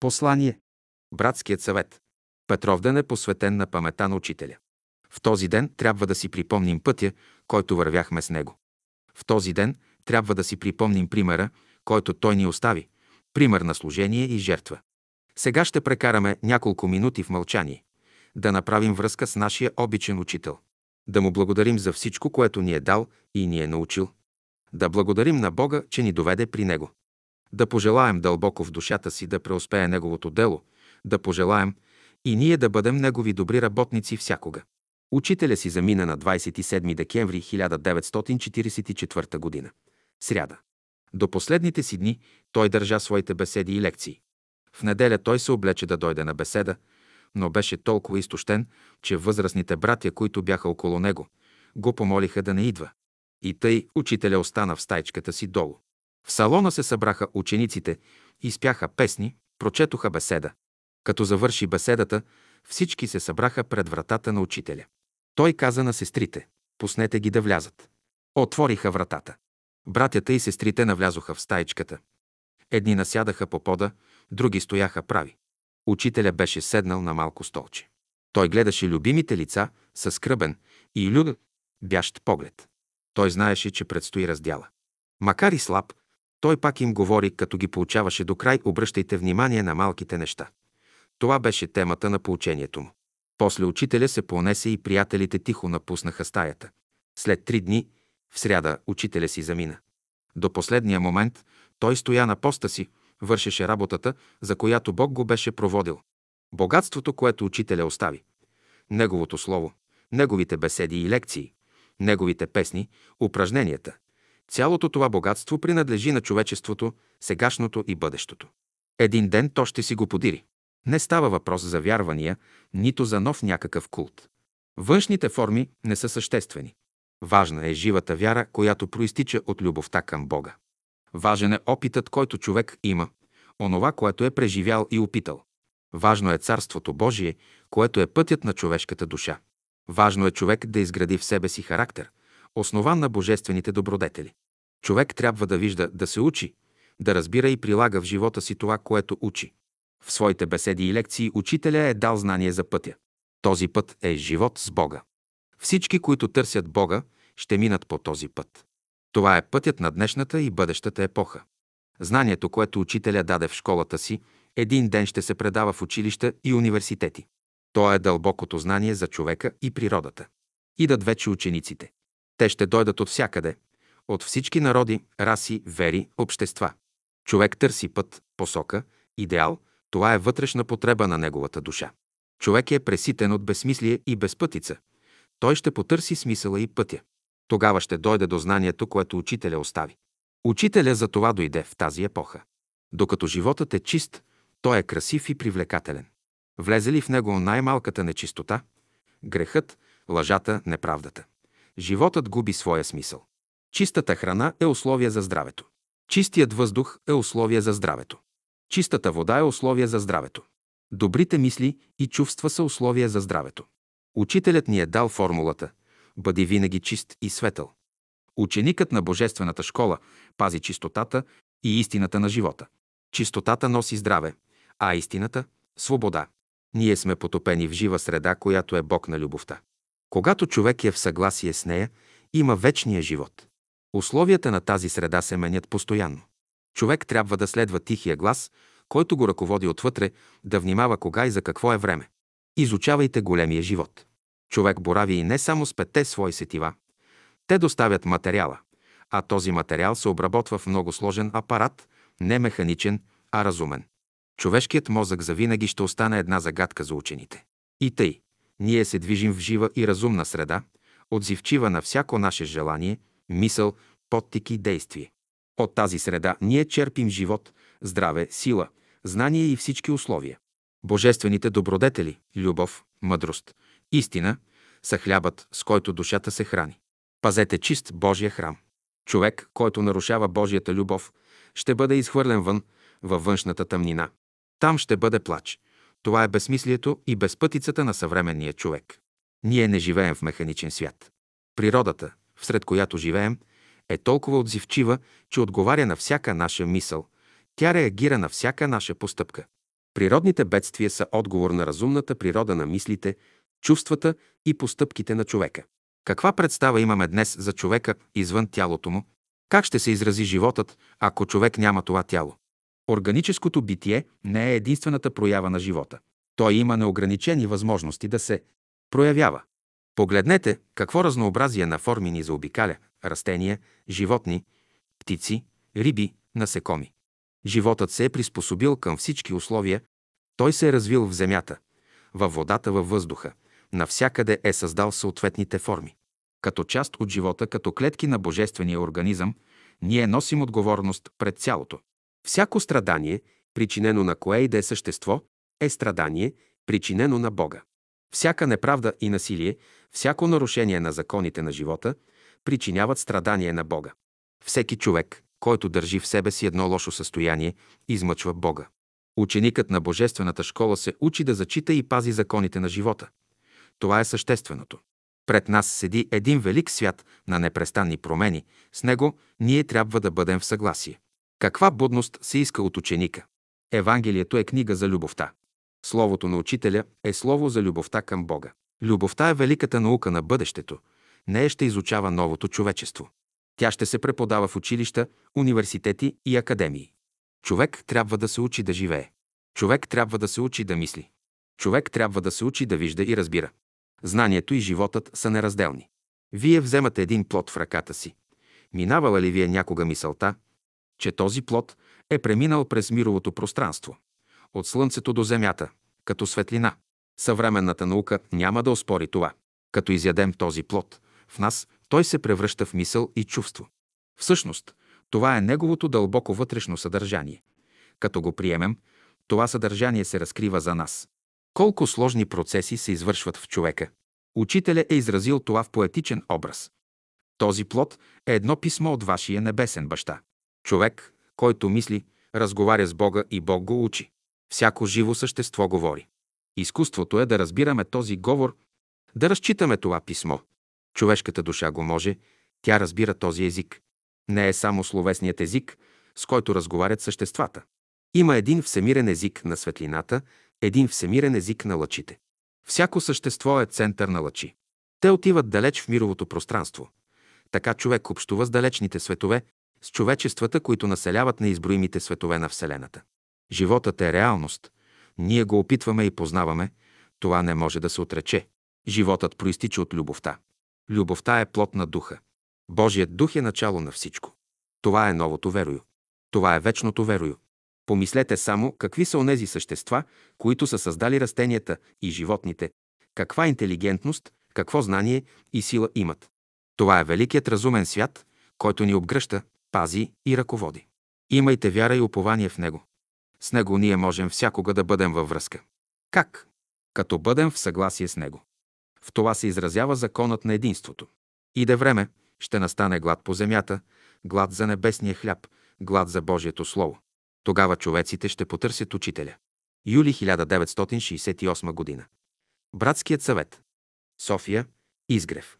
Послание. Братският съвет. Петровден е посветен на памета на учителя. В този ден трябва да си припомним пътя, който вървяхме с него. В този ден трябва да си припомним примера, който той ни остави, пример на служение и жертва. Сега ще прекараме няколко минути в мълчание, да направим връзка с нашия обичен учител, да му благодарим за всичко, което ни е дал и ни е научил, да благодарим на Бога, че ни доведе при Него, да пожелаем дълбоко в душата си да преуспее Неговото дело, да пожелаем и ние да бъдем Негови добри работници всякога. Учителя си замина на 27 декември 1944 г. Сряда. До последните си дни той държа своите беседи и лекции. В неделя той се облече да дойде на беседа, но беше толкова изтощен, че възрастните братя, които бяха около него, го помолиха да не идва. И тъй учителя остана в стайчката си долу. В салона се събраха учениците, изпяха песни, прочетоха беседа. Като завърши беседата, всички се събраха пред вратата на учителя. Той каза на сестрите, пуснете ги да влязат. Отвориха вратата. Братята и сестрите навлязоха в стаичката. Едни насядаха по пода, други стояха прави. Учителя беше седнал на малко столче. Той гледаше любимите лица със скръбен и люд, бящ поглед. Той знаеше, че предстои раздяла. Макар и слаб, той пак им говори, като ги получаваше до край, обръщайте внимание на малките неща. Това беше темата на поучението му. После учителя се понесе и приятелите тихо напуснаха стаята. След три дни, в сряда, учителя си замина. До последния момент той стоя на поста си, вършеше работата, за която Бог го беше проводил. Богатството, което учителя остави. Неговото слово, неговите беседи и лекции, неговите песни, упражненията. Цялото това богатство принадлежи на човечеството, сегашното и бъдещото. Един ден то ще си го подири. Не става въпрос за вярвания, нито за нов някакъв култ. Външните форми не са съществени. Важна е живата вяра, която проистича от любовта към Бога. Важен е опитът, който човек има, онова, което е преживял и опитал. Важно е Царството Божие, което е пътят на човешката душа. Важно е човек да изгради в себе си характер, основан на божествените добродетели. Човек трябва да вижда, да се учи, да разбира и прилага в живота си това, което учи. В своите беседи и лекции учителя е дал знание за пътя. Този път е живот с Бога. Всички, които търсят Бога, ще минат по този път. Това е пътят на днешната и бъдещата епоха. Знанието, което учителя даде в школата си, един ден ще се предава в училища и университети. То е дълбокото знание за човека и природата. Идат вече учениците. Те ще дойдат от всякъде, от всички народи, раси, вери, общества. Човек търси път, посока, идеал, това е вътрешна потреба на неговата душа. Човек е преситен от безсмислие и безпътица. Той ще потърси смисъла и пътя. Тогава ще дойде до знанието, което учителя остави. Учителя за това дойде в тази епоха. Докато животът е чист, той е красив и привлекателен. Влезе ли в него най-малката нечистота, грехът, лъжата, неправдата, животът губи своя смисъл. Чистата храна е условие за здравето. Чистият въздух е условие за здравето. Чистата вода е условие за здравето. Добрите мисли и чувства са условия за здравето. Учителят ни е дал формулата «Бъди винаги чист и светъл». Ученикът на Божествената школа пази чистотата и истината на живота. Чистотата носи здраве, а истината – свобода. Ние сме потопени в жива среда, която е Бог на любовта. Когато човек е в съгласие с нея, има вечния живот. Условията на тази среда се менят постоянно. Човек трябва да следва тихия глас, който го ръководи отвътре, да внимава кога и за какво е време. Изучавайте големия живот. Човек борави и не само с петте свои сетива. Те доставят материала, а този материал се обработва в много сложен апарат, не механичен, а разумен. Човешкият мозък завинаги ще остане една загадка за учените. И тъй, ние се движим в жива и разумна среда, отзивчива на всяко наше желание, мисъл, подтик и действие. От тази среда ние черпим живот, здраве, сила, знание и всички условия. Божествените добродетели, любов, мъдрост, истина са хлябът, с който душата се храни. Пазете чист Божия храм. Човек, който нарушава Божията любов, ще бъде изхвърлен вън, във външната тъмнина. Там ще бъде плач. Това е безсмислието и безпътицата на съвременния човек. Ние не живеем в механичен свят. Природата, всред която живеем, е толкова отзивчива, че отговаря на всяка наша мисъл. Тя реагира на всяка наша постъпка. Природните бедствия са отговор на разумната природа на мислите, чувствата и постъпките на човека. Каква представа имаме днес за човека извън тялото му? Как ще се изрази животът, ако човек няма това тяло? Органическото битие не е единствената проява на живота. Той има неограничени възможности да се проявява. Погледнете какво разнообразие на форми ни заобикаля – растения, животни, птици, риби, насекоми. Животът се е приспособил към всички условия, той се е развил в земята, във водата, във въздуха, навсякъде е създал съответните форми. Като част от живота, като клетки на божествения организъм, ние носим отговорност пред цялото. Всяко страдание, причинено на кое и да е същество, е страдание, причинено на Бога. Всяка неправда и насилие, всяко нарушение на законите на живота причиняват страдание на Бога. Всеки човек, който държи в себе си едно лошо състояние, измъчва Бога. Ученикът на Божествената школа се учи да зачита и пази законите на живота. Това е същественото. Пред нас седи един велик свят на непрестанни промени. С него ние трябва да бъдем в съгласие. Каква будност се иска от ученика? Евангелието е книга за любовта. Словото на учителя е слово за любовта към Бога. Любовта е великата наука на бъдещето. Нея ще изучава новото човечество. Тя ще се преподава в училища, университети и академии. Човек трябва да се учи да живее. Човек трябва да се учи да мисли. Човек трябва да се учи да вижда и разбира. Знанието и животът са неразделни. Вие вземате един плод в ръката си. Минавала ли вие някога мисълта, че този плод е преминал през мировото пространство, от Слънцето до Земята, като светлина? Съвременната наука няма да оспори това. Като изядем този плод, в нас той се превръща в мисъл и чувство. Всъщност, това е неговото дълбоко вътрешно съдържание. Като го приемем, това съдържание се разкрива за нас. Колко сложни процеси се извършват в човека. Учителя е изразил това в поетичен образ. Този плод е едно писмо от вашия небесен баща. Човек, който мисли, разговаря с Бога и Бог го учи. Всяко живо същество говори. Изкуството е да разбираме този говор, да разчитаме това писмо. Човешката душа го може, тя разбира този език. Не е само словесният език, с който разговарят съществата. Има един всемирен език на светлината, един всемирен език на лъчите. Всяко същество е център на лъчи. Те отиват далеч в мировото пространство. Така човек общува с далечните светове, с човечествата, които населяват неизброимите светове на Вселената. Животът е реалност. Ние го опитваме и познаваме. Това не може да се отрече. Животът проистича от любовта. Любовта е плод на духа. Божият дух е начало на всичко. Това е новото верою. Това е вечното верою. Помислете само какви са онези същества, които са създали растенията и животните, каква интелигентност, какво знание и сила имат. Това е великият разумен свят, който ни обгръща, пази и ръководи. Имайте вяра и упование в него. С него ние можем всякога да бъдем във връзка. Как? Като бъдем в съгласие с него. В това се изразява законът на единството. Иде време, ще настане глад по земята, глад за небесния хляб, глад за Божието Слово. Тогава човеците ще потърсят учителя. Юли 1968 година. Братският съвет. София. Изгрев.